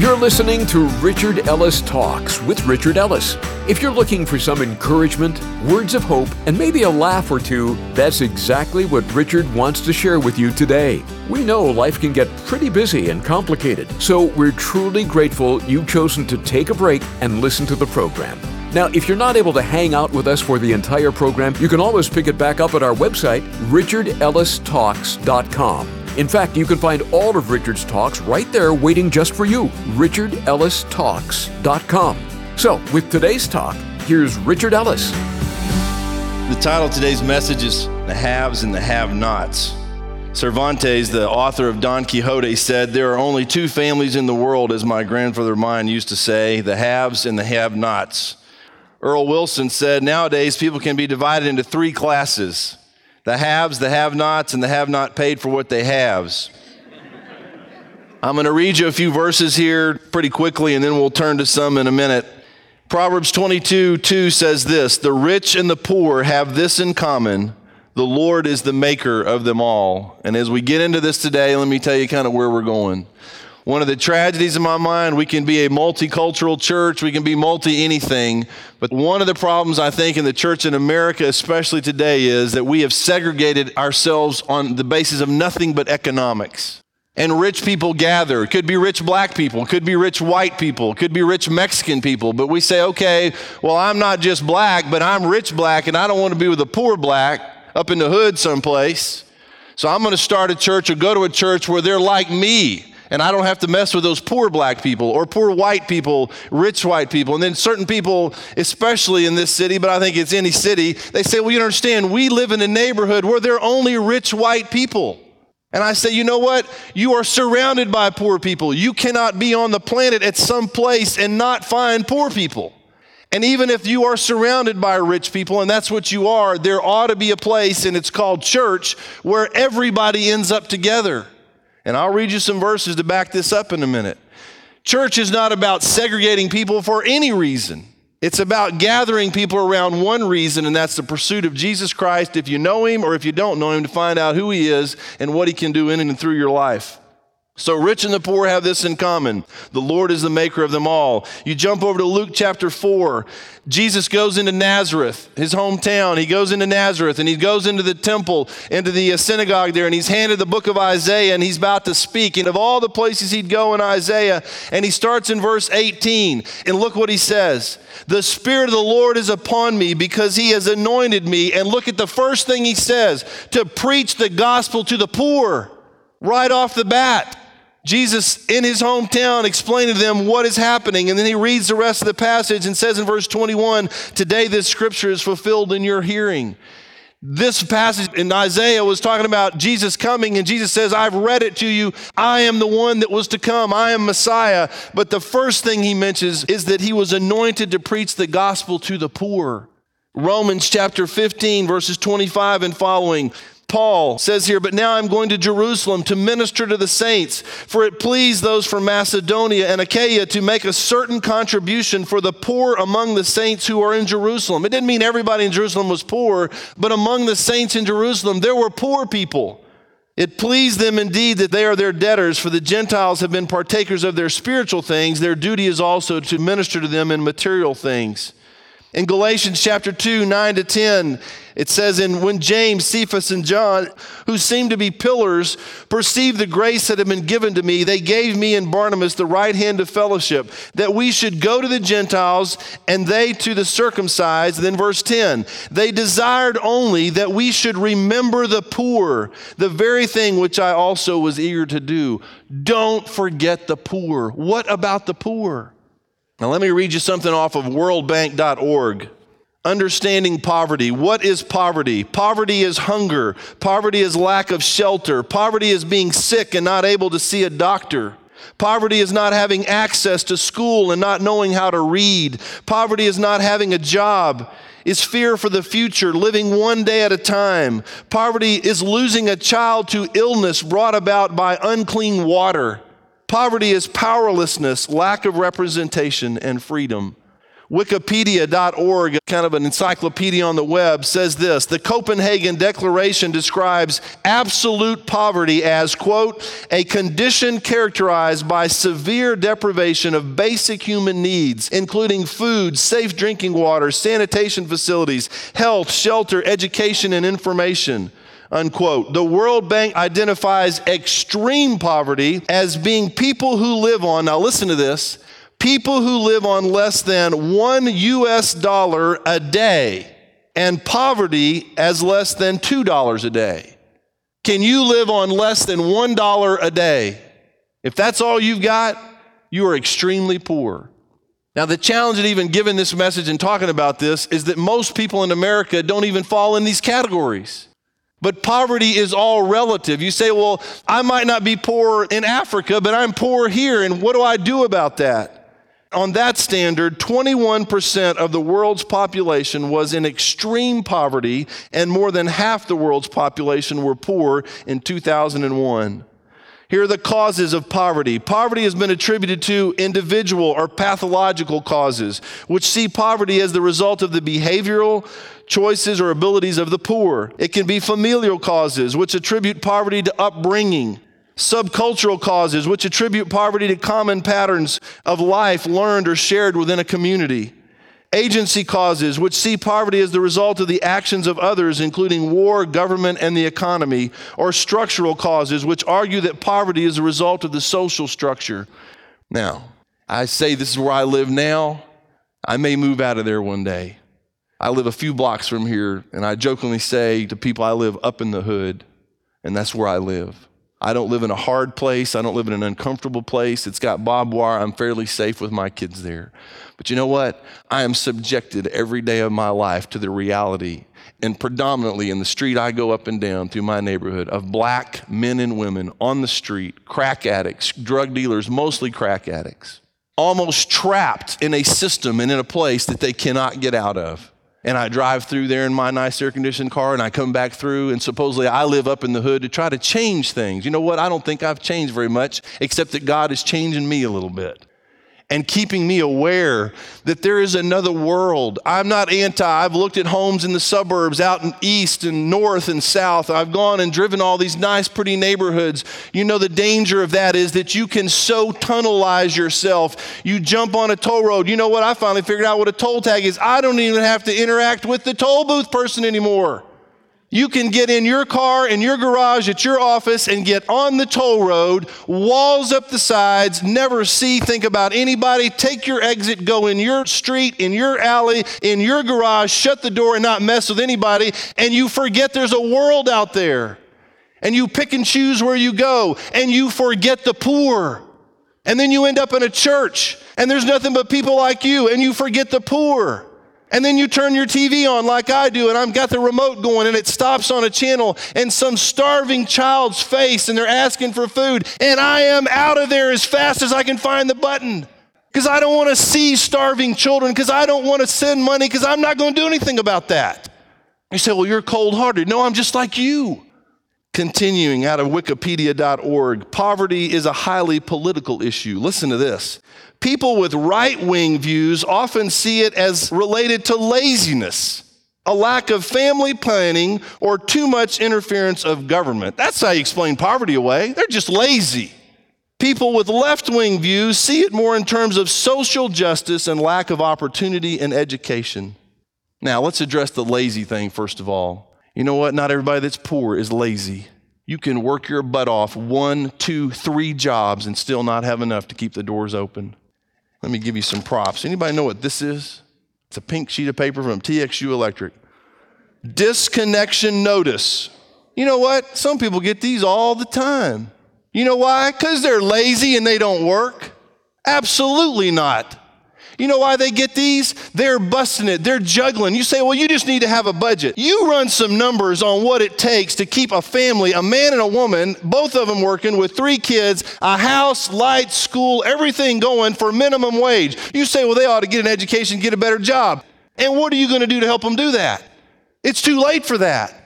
You're listening to Richard Ellis Talks with Richard Ellis. If you're looking for some encouragement, words of hope, and maybe a laugh or two, that's exactly what Richard wants to share with you today. We know life can get pretty busy and complicated, so we're truly grateful you've chosen to take a break and listen to the program. Now, if you're not able to hang out with us for the entire program, you can always pick it back up at our website, richardellistalks.com. In fact, you can find all of Richard's talks right there waiting just for you. RichardEllisTalks.com. So, with today's talk, here's Richard Ellis. The title of today's message is The Haves and the Have Nots. Cervantes, the author of Don Quixote, said, There are only two families in the world, as my grandfather mine used to say, the haves and the have nots. Earl Wilson said, Nowadays, people can be divided into three classes the haves, the have nots, and the have not paid for what they haves. I'm going to read you a few verses here pretty quickly, and then we'll turn to some in a minute. Proverbs 22 2 says this The rich and the poor have this in common the Lord is the maker of them all. And as we get into this today, let me tell you kind of where we're going. One of the tragedies in my mind, we can be a multicultural church, we can be multi anything, but one of the problems I think in the church in America, especially today, is that we have segregated ourselves on the basis of nothing but economics. And rich people gather. Could be rich black people, could be rich white people, could be rich Mexican people. But we say, okay, well, I'm not just black, but I'm rich black, and I don't want to be with a poor black up in the hood someplace. So I'm going to start a church or go to a church where they're like me and I don't have to mess with those poor black people or poor white people, rich white people. And then certain people, especially in this city, but I think it's any city, they say, well, you understand, we live in a neighborhood where there are only rich white people. And I say, you know what? You are surrounded by poor people. You cannot be on the planet at some place and not find poor people. And even if you are surrounded by rich people, and that's what you are, there ought to be a place, and it's called church, where everybody ends up together. And I'll read you some verses to back this up in a minute. Church is not about segregating people for any reason. It's about gathering people around one reason, and that's the pursuit of Jesus Christ, if you know him or if you don't know him, to find out who he is and what he can do in and through your life. So, rich and the poor have this in common. The Lord is the maker of them all. You jump over to Luke chapter 4. Jesus goes into Nazareth, his hometown. He goes into Nazareth and he goes into the temple, into the synagogue there, and he's handed the book of Isaiah and he's about to speak. And of all the places he'd go in Isaiah, and he starts in verse 18. And look what he says The Spirit of the Lord is upon me because he has anointed me. And look at the first thing he says to preach the gospel to the poor right off the bat. Jesus in his hometown explaining to them what is happening. And then he reads the rest of the passage and says in verse 21 Today this scripture is fulfilled in your hearing. This passage in Isaiah was talking about Jesus coming, and Jesus says, I've read it to you. I am the one that was to come. I am Messiah. But the first thing he mentions is that he was anointed to preach the gospel to the poor. Romans chapter 15, verses 25 and following. Paul says here, But now I'm going to Jerusalem to minister to the saints, for it pleased those from Macedonia and Achaia to make a certain contribution for the poor among the saints who are in Jerusalem. It didn't mean everybody in Jerusalem was poor, but among the saints in Jerusalem, there were poor people. It pleased them indeed that they are their debtors, for the Gentiles have been partakers of their spiritual things. Their duty is also to minister to them in material things. In Galatians chapter 2, 9 to 10, it says, And when James, Cephas, and John, who seemed to be pillars, perceived the grace that had been given to me, they gave me and Barnabas the right hand of fellowship, that we should go to the Gentiles and they to the circumcised. Then, verse 10, they desired only that we should remember the poor, the very thing which I also was eager to do. Don't forget the poor. What about the poor? Now, let me read you something off of worldbank.org. Understanding poverty. What is poverty? Poverty is hunger. Poverty is lack of shelter. Poverty is being sick and not able to see a doctor. Poverty is not having access to school and not knowing how to read. Poverty is not having a job. Is fear for the future, living one day at a time. Poverty is losing a child to illness brought about by unclean water. Poverty is powerlessness, lack of representation, and freedom. Wikipedia.org, kind of an encyclopedia on the web, says this The Copenhagen Declaration describes absolute poverty as, quote, a condition characterized by severe deprivation of basic human needs, including food, safe drinking water, sanitation facilities, health, shelter, education, and information unquote. The World Bank identifies extreme poverty as being people who live on, now listen to this, people who live on less than one US dollar a day, and poverty as less than $2 a day. Can you live on less than $1 a day? If that's all you've got, you are extremely poor. Now, the challenge in even giving this message and talking about this is that most people in America don't even fall in these categories. But poverty is all relative. You say, well, I might not be poor in Africa, but I'm poor here, and what do I do about that? On that standard, 21% of the world's population was in extreme poverty, and more than half the world's population were poor in 2001. Here are the causes of poverty. Poverty has been attributed to individual or pathological causes, which see poverty as the result of the behavioral choices or abilities of the poor. It can be familial causes, which attribute poverty to upbringing subcultural causes, which attribute poverty to common patterns of life learned or shared within a community. Agency causes, which see poverty as the result of the actions of others, including war, government, and the economy. Or structural causes, which argue that poverty is a result of the social structure. Now, I say this is where I live now. I may move out of there one day. I live a few blocks from here, and I jokingly say to people, I live up in the hood, and that's where I live. I don't live in a hard place. I don't live in an uncomfortable place. It's got barbed wire. I'm fairly safe with my kids there. But you know what? I am subjected every day of my life to the reality, and predominantly in the street I go up and down through my neighborhood, of black men and women on the street, crack addicts, drug dealers, mostly crack addicts, almost trapped in a system and in a place that they cannot get out of and I drive through there in my nice air conditioned car and I come back through and supposedly I live up in the hood to try to change things. You know what? I don't think I've changed very much except that God is changing me a little bit and keeping me aware that there is another world. I'm not anti. I've looked at homes in the suburbs out in east and north and south. I've gone and driven all these nice, pretty neighborhoods. You know, the danger of that is that you can so tunnelize yourself. You jump on a toll road. You know what? I finally figured out what a toll tag is. I don't even have to interact with the toll booth person anymore. You can get in your car, in your garage, at your office, and get on the toll road, walls up the sides, never see, think about anybody, take your exit, go in your street, in your alley, in your garage, shut the door, and not mess with anybody, and you forget there's a world out there. And you pick and choose where you go, and you forget the poor. And then you end up in a church, and there's nothing but people like you, and you forget the poor. And then you turn your TV on like I do, and I've got the remote going, and it stops on a channel, and some starving child's face, and they're asking for food. And I am out of there as fast as I can find the button. Because I don't want to see starving children, because I don't want to send money, because I'm not going to do anything about that. You say, well, you're cold hearted. No, I'm just like you. Continuing out of Wikipedia.org, poverty is a highly political issue. Listen to this. People with right wing views often see it as related to laziness, a lack of family planning, or too much interference of government. That's how you explain poverty away. They're just lazy. People with left wing views see it more in terms of social justice and lack of opportunity and education. Now, let's address the lazy thing first of all. You know what? Not everybody that's poor is lazy. You can work your butt off one, two, three jobs and still not have enough to keep the doors open. Let me give you some props. Anybody know what this is? It's a pink sheet of paper from TXU Electric. Disconnection notice. You know what? Some people get these all the time. You know why? Because they're lazy and they don't work? Absolutely not. You know why they get these? They're busting it, they're juggling. You say, well, you just need to have a budget. You run some numbers on what it takes to keep a family, a man and a woman, both of them working with three kids, a house, lights, school, everything going for minimum wage. You say, well, they ought to get an education, get a better job. And what are you going to do to help them do that? It's too late for that.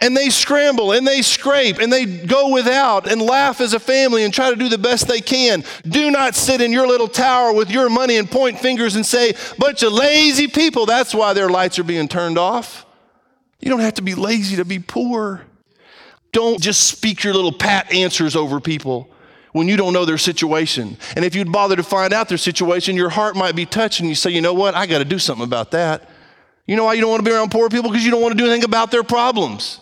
And they scramble and they scrape and they go without and laugh as a family and try to do the best they can. Do not sit in your little tower with your money and point fingers and say, bunch of lazy people. That's why their lights are being turned off. You don't have to be lazy to be poor. Don't just speak your little pat answers over people when you don't know their situation. And if you'd bother to find out their situation, your heart might be touched and you say, you know what, I got to do something about that. You know why you don't want to be around poor people? Because you don't want to do anything about their problems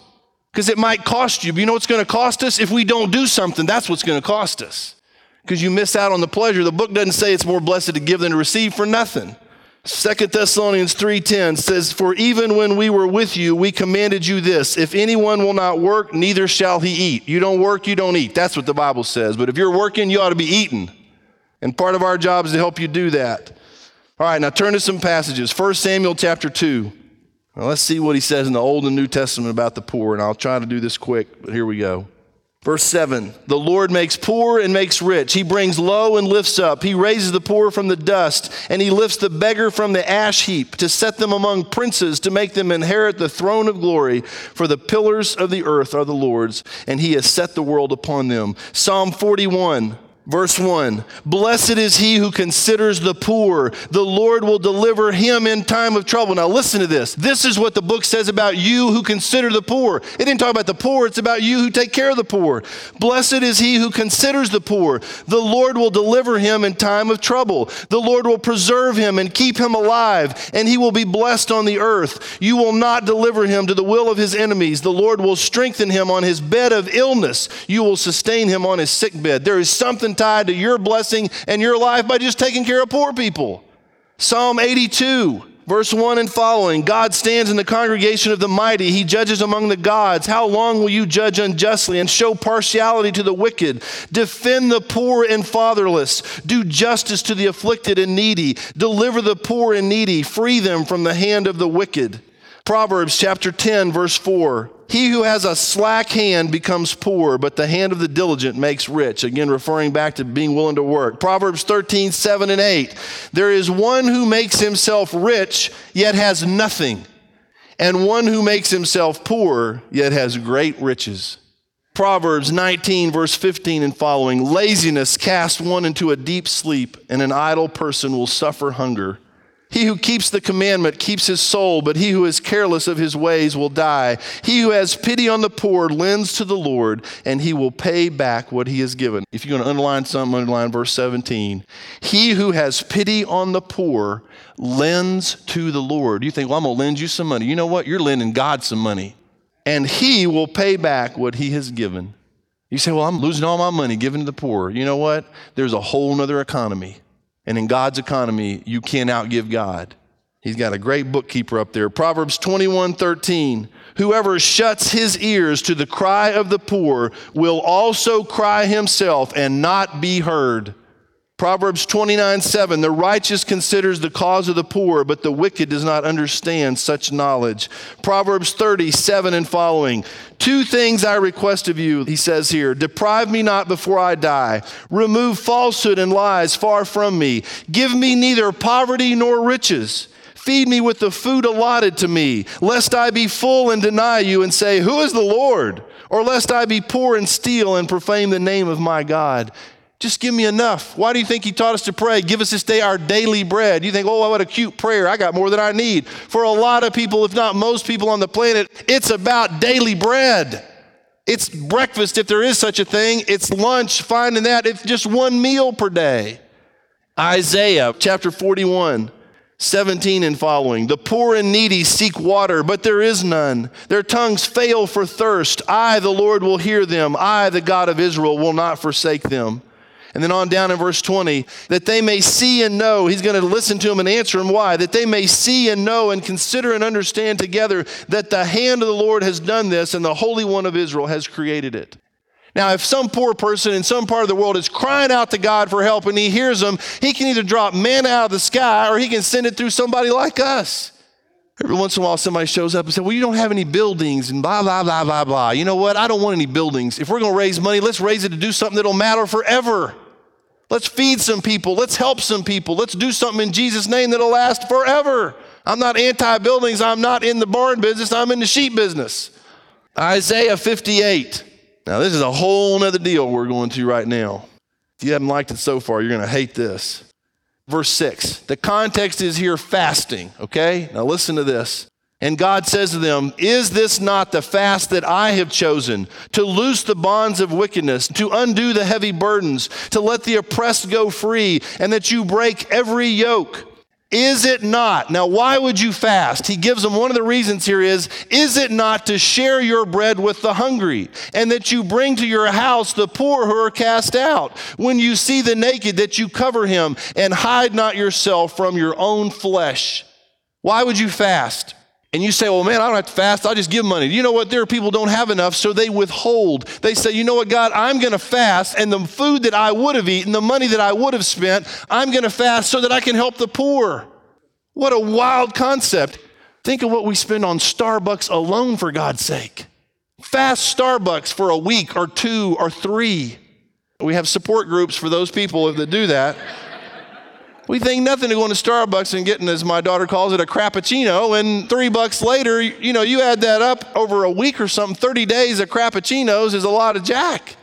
because it might cost you. But you know what's going to cost us? If we don't do something, that's what's going to cost us because you miss out on the pleasure. The book doesn't say it's more blessed to give than to receive for nothing. Second Thessalonians 3:10 says for even when we were with you we commanded you this if anyone will not work neither shall he eat. You don't work you don't eat. That's what the Bible says. But if you're working you ought to be eating. And part of our job is to help you do that. All right, now turn to some passages. 1 Samuel chapter 2. Now let's see what he says in the Old and New Testament about the poor, and I'll try to do this quick, but here we go. Verse 7 The Lord makes poor and makes rich. He brings low and lifts up. He raises the poor from the dust, and he lifts the beggar from the ash heap to set them among princes, to make them inherit the throne of glory. For the pillars of the earth are the Lord's, and he has set the world upon them. Psalm 41 Verse 1 Blessed is he who considers the poor. The Lord will deliver him in time of trouble. Now, listen to this. This is what the book says about you who consider the poor. It didn't talk about the poor, it's about you who take care of the poor. Blessed is he who considers the poor. The Lord will deliver him in time of trouble. The Lord will preserve him and keep him alive, and he will be blessed on the earth. You will not deliver him to the will of his enemies. The Lord will strengthen him on his bed of illness. You will sustain him on his sick bed. There is something tied to your blessing and your life by just taking care of poor people. Psalm 82, verse 1 and following God stands in the congregation of the mighty. He judges among the gods. How long will you judge unjustly and show partiality to the wicked? Defend the poor and fatherless. Do justice to the afflicted and needy. Deliver the poor and needy. Free them from the hand of the wicked. Proverbs chapter 10, verse 4. He who has a slack hand becomes poor, but the hand of the diligent makes rich. Again, referring back to being willing to work. Proverbs 13, 7 and 8. There is one who makes himself rich, yet has nothing, and one who makes himself poor, yet has great riches. Proverbs 19, verse 15 and following Laziness casts one into a deep sleep, and an idle person will suffer hunger. He who keeps the commandment keeps his soul, but he who is careless of his ways will die. He who has pity on the poor lends to the Lord, and he will pay back what he has given. If you're going to underline something, underline verse 17. He who has pity on the poor lends to the Lord. You think, well, I'm going to lend you some money. You know what? You're lending God some money, and he will pay back what he has given. You say, well, I'm losing all my money giving to the poor. You know what? There's a whole other economy. And in God's economy, you can't outgive God. He's got a great bookkeeper up there. Proverbs 21 13. Whoever shuts his ears to the cry of the poor will also cry himself and not be heard. Proverbs 29 7, the righteous considers the cause of the poor, but the wicked does not understand such knowledge. Proverbs 37 and following, two things I request of you, he says here deprive me not before I die, remove falsehood and lies far from me, give me neither poverty nor riches. Feed me with the food allotted to me, lest I be full and deny you and say, Who is the Lord? Or lest I be poor and steal and profane the name of my God. Just give me enough. Why do you think he taught us to pray? Give us this day our daily bread. You think, oh, what a cute prayer. I got more than I need. For a lot of people, if not most people on the planet, it's about daily bread. It's breakfast, if there is such a thing. It's lunch, finding that. It's just one meal per day. Isaiah chapter 41. 17 and following. The poor and needy seek water, but there is none. Their tongues fail for thirst. I, the Lord, will hear them. I, the God of Israel, will not forsake them. And then on down in verse 20, that they may see and know. He's going to listen to him and answer him why. That they may see and know and consider and understand together that the hand of the Lord has done this and the Holy One of Israel has created it. Now, if some poor person in some part of the world is crying out to God for help and he hears them, he can either drop manna out of the sky or he can send it through somebody like us. Every once in a while, somebody shows up and says, Well, you don't have any buildings and blah, blah, blah, blah, blah. You know what? I don't want any buildings. If we're going to raise money, let's raise it to do something that'll matter forever. Let's feed some people. Let's help some people. Let's do something in Jesus' name that'll last forever. I'm not anti buildings. I'm not in the barn business. I'm in the sheep business. Isaiah 58. Now, this is a whole nother deal we're going to right now. If you haven't liked it so far, you're going to hate this. Verse 6. The context is here fasting, okay? Now, listen to this. And God says to them, Is this not the fast that I have chosen to loose the bonds of wickedness, to undo the heavy burdens, to let the oppressed go free, and that you break every yoke? Is it not? Now, why would you fast? He gives them one of the reasons here is, is it not to share your bread with the hungry, and that you bring to your house the poor who are cast out? When you see the naked, that you cover him, and hide not yourself from your own flesh. Why would you fast? And you say, well, man, I don't have to fast. I'll just give money. You know what? There are people don't have enough, so they withhold. They say, you know what, God, I'm going to fast, and the food that I would have eaten, the money that I would have spent, I'm going to fast so that I can help the poor. What a wild concept. Think of what we spend on Starbucks alone, for God's sake. Fast Starbucks for a week or two or three. We have support groups for those people that do that. We think nothing of going to Starbucks and getting, as my daughter calls it, a crappuccino. And three bucks later, you know, you add that up over a week or something, 30 days of crappuccinos is a lot of jack.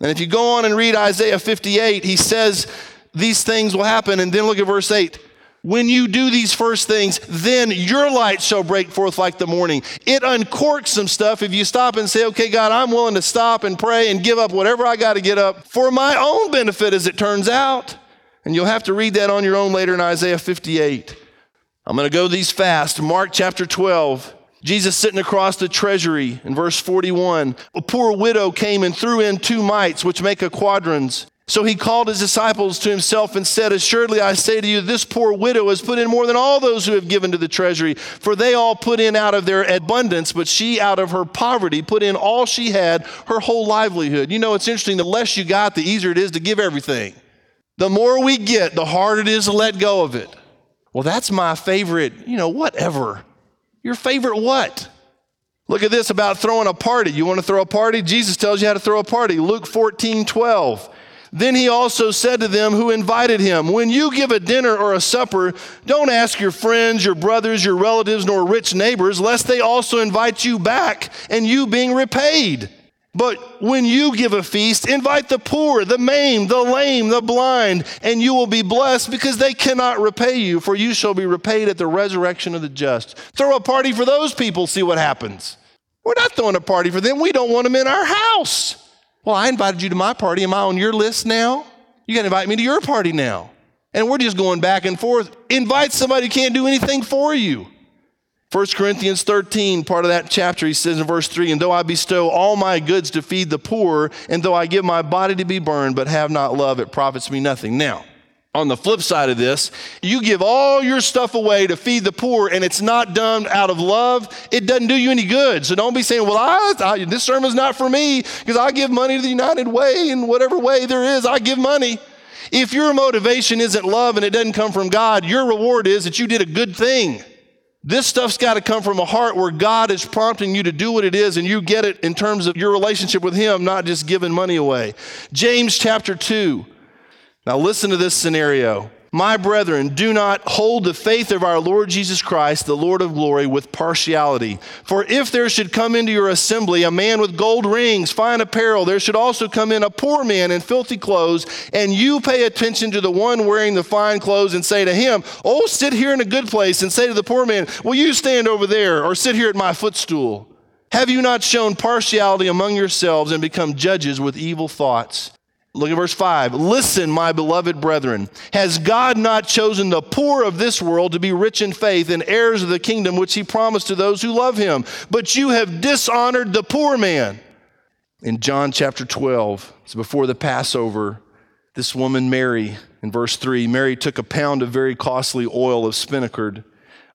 And if you go on and read Isaiah 58, he says these things will happen. And then look at verse 8. When you do these first things, then your light shall break forth like the morning. It uncorks some stuff if you stop and say, okay, God, I'm willing to stop and pray and give up whatever I got to get up for my own benefit, as it turns out. And you'll have to read that on your own later in Isaiah 58. I'm going to go these fast. Mark chapter 12. Jesus sitting across the treasury in verse 41. A poor widow came and threw in two mites, which make a quadrans. So he called his disciples to himself and said, Assuredly I say to you, this poor widow has put in more than all those who have given to the treasury, for they all put in out of their abundance, but she out of her poverty put in all she had, her whole livelihood. You know, it's interesting, the less you got, the easier it is to give everything. The more we get, the harder it is to let go of it. Well, that's my favorite, you know, whatever. Your favorite what? Look at this about throwing a party. You want to throw a party? Jesus tells you how to throw a party. Luke 14, 12. Then he also said to them who invited him, When you give a dinner or a supper, don't ask your friends, your brothers, your relatives, nor rich neighbors, lest they also invite you back and you being repaid. But when you give a feast, invite the poor, the maimed, the lame, the blind, and you will be blessed because they cannot repay you, for you shall be repaid at the resurrection of the just. Throw a party for those people, see what happens. We're not throwing a party for them. We don't want them in our house. Well, I invited you to my party. Am I on your list now? You got to invite me to your party now. And we're just going back and forth. Invite somebody who can't do anything for you. 1 Corinthians 13, part of that chapter, he says in verse 3 And though I bestow all my goods to feed the poor, and though I give my body to be burned, but have not love, it profits me nothing. Now, on the flip side of this, you give all your stuff away to feed the poor and it's not done out of love, it doesn't do you any good. So don't be saying, well, I, I, this sermon's not for me because I give money to the United Way in whatever way there is, I give money. If your motivation isn't love and it doesn't come from God, your reward is that you did a good thing. This stuff's got to come from a heart where God is prompting you to do what it is and you get it in terms of your relationship with Him, not just giving money away. James chapter 2. Now, listen to this scenario. My brethren, do not hold the faith of our Lord Jesus Christ, the Lord of glory, with partiality. For if there should come into your assembly a man with gold rings, fine apparel, there should also come in a poor man in filthy clothes, and you pay attention to the one wearing the fine clothes and say to him, Oh, sit here in a good place, and say to the poor man, Will you stand over there, or sit here at my footstool? Have you not shown partiality among yourselves and become judges with evil thoughts? Look at verse 5. Listen, my beloved brethren. Has God not chosen the poor of this world to be rich in faith and heirs of the kingdom which he promised to those who love him? But you have dishonored the poor man. In John chapter 12, it's before the Passover, this woman, Mary, in verse 3, Mary took a pound of very costly oil of spikenard,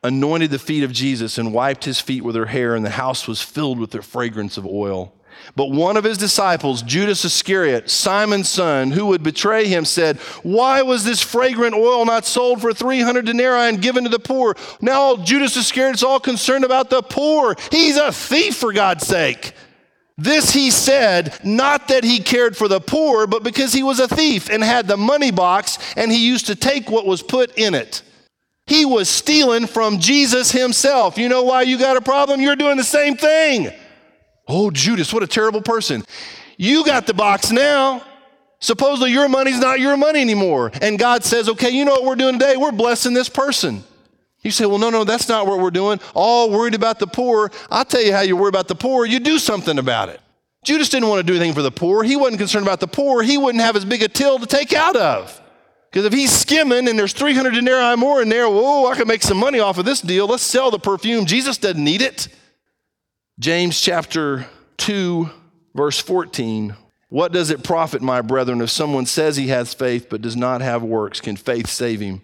anointed the feet of Jesus, and wiped his feet with her hair, and the house was filled with the fragrance of oil. But one of his disciples, Judas Iscariot, Simon's son, who would betray him, said, Why was this fragrant oil not sold for 300 denarii and given to the poor? Now Judas Iscariot's all concerned about the poor. He's a thief, for God's sake. This he said, not that he cared for the poor, but because he was a thief and had the money box and he used to take what was put in it. He was stealing from Jesus himself. You know why you got a problem? You're doing the same thing. Oh, Judas, what a terrible person. You got the box now. Supposedly your money's not your money anymore. And God says, okay, you know what we're doing today? We're blessing this person. You say, well, no, no, that's not what we're doing. All worried about the poor. I'll tell you how you worry about the poor. You do something about it. Judas didn't want to do anything for the poor. He wasn't concerned about the poor. He wouldn't have as big a till to take out of. Because if he's skimming and there's 300 denarii more in there, whoa, I can make some money off of this deal. Let's sell the perfume. Jesus doesn't need it. James chapter 2, verse 14. What does it profit, my brethren, if someone says he has faith but does not have works? Can faith save him?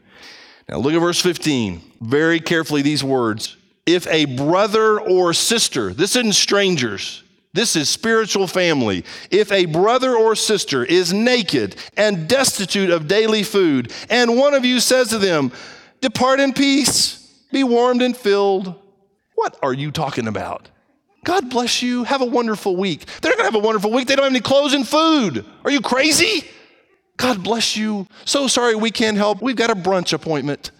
Now look at verse 15. Very carefully, these words. If a brother or sister, this isn't strangers, this is spiritual family. If a brother or sister is naked and destitute of daily food, and one of you says to them, Depart in peace, be warmed and filled, what are you talking about? God bless you. Have a wonderful week. They're going to have a wonderful week. They don't have any clothes and food. Are you crazy? God bless you. So sorry we can't help. We've got a brunch appointment.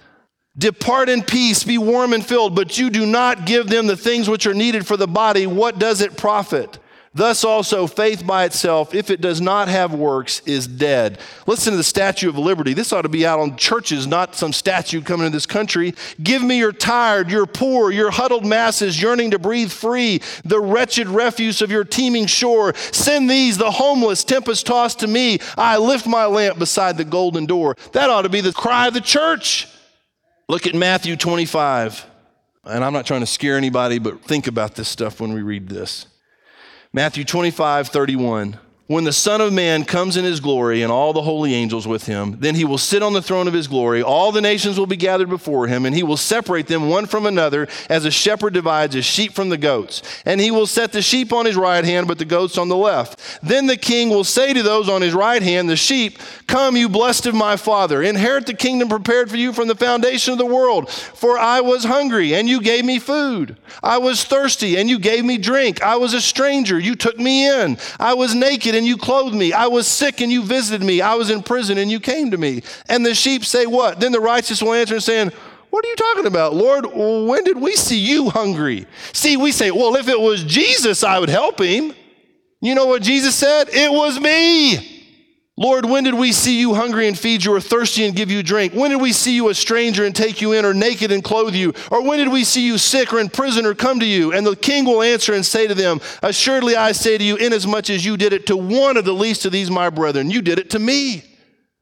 Depart in peace, be warm and filled, but you do not give them the things which are needed for the body. What does it profit? Thus also, faith by itself, if it does not have works, is dead. Listen to the Statue of Liberty. This ought to be out on churches, not some statue coming to this country. Give me your tired, your poor, your huddled masses yearning to breathe free, the wretched refuse of your teeming shore. Send these, the homeless, tempest tossed to me. I lift my lamp beside the golden door. That ought to be the cry of the church. Look at Matthew 25. And I'm not trying to scare anybody, but think about this stuff when we read this. Matthew 25, 31. When the Son of Man comes in his glory and all the holy angels with him, then he will sit on the throne of his glory. All the nations will be gathered before him, and he will separate them one from another as a shepherd divides his sheep from the goats. And he will set the sheep on his right hand, but the goats on the left. Then the king will say to those on his right hand, the sheep, Come, you blessed of my Father, inherit the kingdom prepared for you from the foundation of the world. For I was hungry, and you gave me food. I was thirsty, and you gave me drink. I was a stranger, you took me in. I was naked and you clothed me. I was sick and you visited me. I was in prison and you came to me. And the sheep say, What? Then the righteous will answer, saying, what are you talking about? Lord, when did we see you hungry? See, we say, well, if it was Jesus, I would help him. You know what Jesus said? It was me. Lord, when did we see you hungry and feed you, or thirsty and give you drink? When did we see you a stranger and take you in, or naked and clothe you? Or when did we see you sick or in prison or come to you? And the king will answer and say to them, Assuredly I say to you, inasmuch as you did it to one of the least of these my brethren, you did it to me.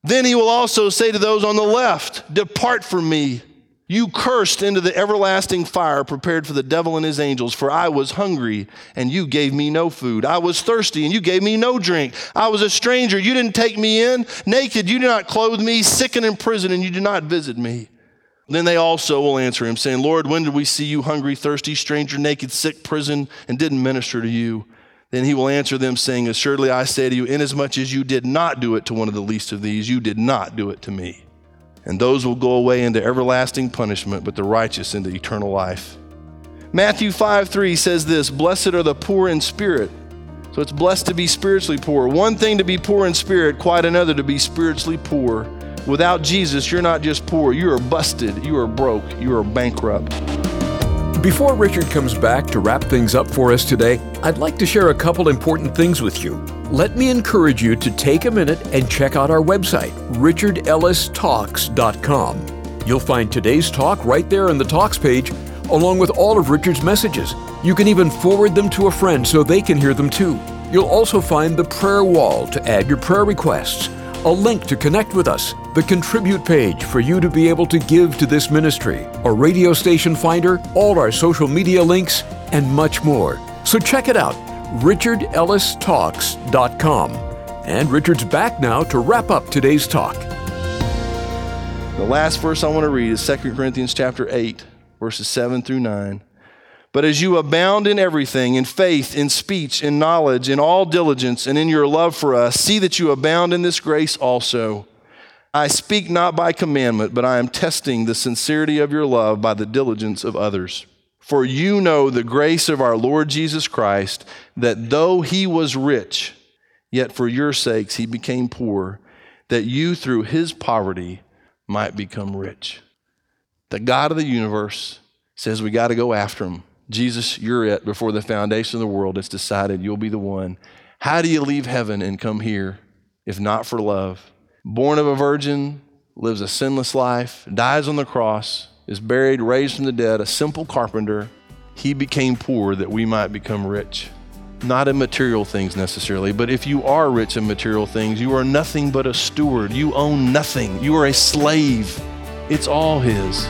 Then he will also say to those on the left, Depart from me you cursed into the everlasting fire prepared for the devil and his angels. For I was hungry, and you gave me no food. I was thirsty, and you gave me no drink. I was a stranger, you didn't take me in. Naked, you did not clothe me. Sick and in prison, and you did not visit me. Then they also will answer him, saying, Lord, when did we see you hungry, thirsty, stranger, naked, sick, prison, and didn't minister to you? Then he will answer them, saying, Assuredly I say to you, inasmuch as you did not do it to one of the least of these, you did not do it to me and those will go away into everlasting punishment, but the righteous into eternal life. Matthew 5 3 says this Blessed are the poor in spirit. So it's blessed to be spiritually poor. One thing to be poor in spirit, quite another to be spiritually poor. Without Jesus, you're not just poor, you are busted, you are broke, you are bankrupt. Before Richard comes back to wrap things up for us today, I'd like to share a couple important things with you. Let me encourage you to take a minute and check out our website, richardellistalks.com. You'll find today's talk right there in the Talks page, along with all of Richard's messages. You can even forward them to a friend so they can hear them too. You'll also find the prayer wall to add your prayer requests a link to connect with us, the contribute page for you to be able to give to this ministry, a radio station finder, all our social media links, and much more. So check it out, richardellistalks.com. And Richard's back now to wrap up today's talk. The last verse I want to read is 2 Corinthians chapter 8, verses 7 through 9. But as you abound in everything, in faith, in speech, in knowledge, in all diligence, and in your love for us, see that you abound in this grace also. I speak not by commandment, but I am testing the sincerity of your love by the diligence of others. For you know the grace of our Lord Jesus Christ, that though he was rich, yet for your sakes he became poor, that you through his poverty might become rich. The God of the universe says we got to go after him. Jesus, you're it. Before the foundation of the world, it's decided you'll be the one. How do you leave heaven and come here if not for love? Born of a virgin, lives a sinless life, dies on the cross, is buried, raised from the dead, a simple carpenter. He became poor that we might become rich. Not in material things necessarily, but if you are rich in material things, you are nothing but a steward. You own nothing. You are a slave. It's all His.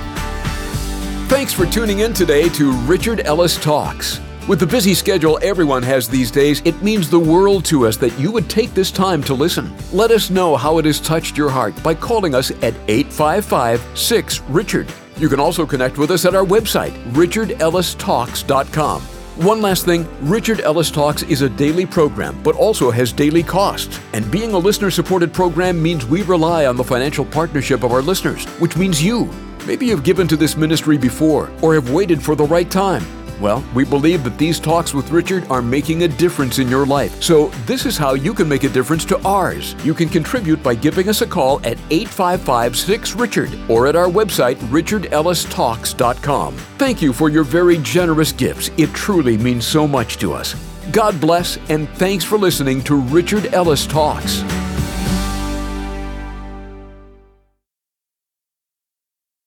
Thanks for tuning in today to Richard Ellis Talks. With the busy schedule everyone has these days, it means the world to us that you would take this time to listen. Let us know how it has touched your heart by calling us at 855 6 Richard. You can also connect with us at our website, richardellistalks.com. One last thing Richard Ellis Talks is a daily program, but also has daily costs. And being a listener supported program means we rely on the financial partnership of our listeners, which means you. Maybe you've given to this ministry before or have waited for the right time. Well, we believe that these talks with Richard are making a difference in your life. So, this is how you can make a difference to ours. You can contribute by giving us a call at 855 6 Richard or at our website, richardellistalks.com. Thank you for your very generous gifts. It truly means so much to us. God bless, and thanks for listening to Richard Ellis Talks.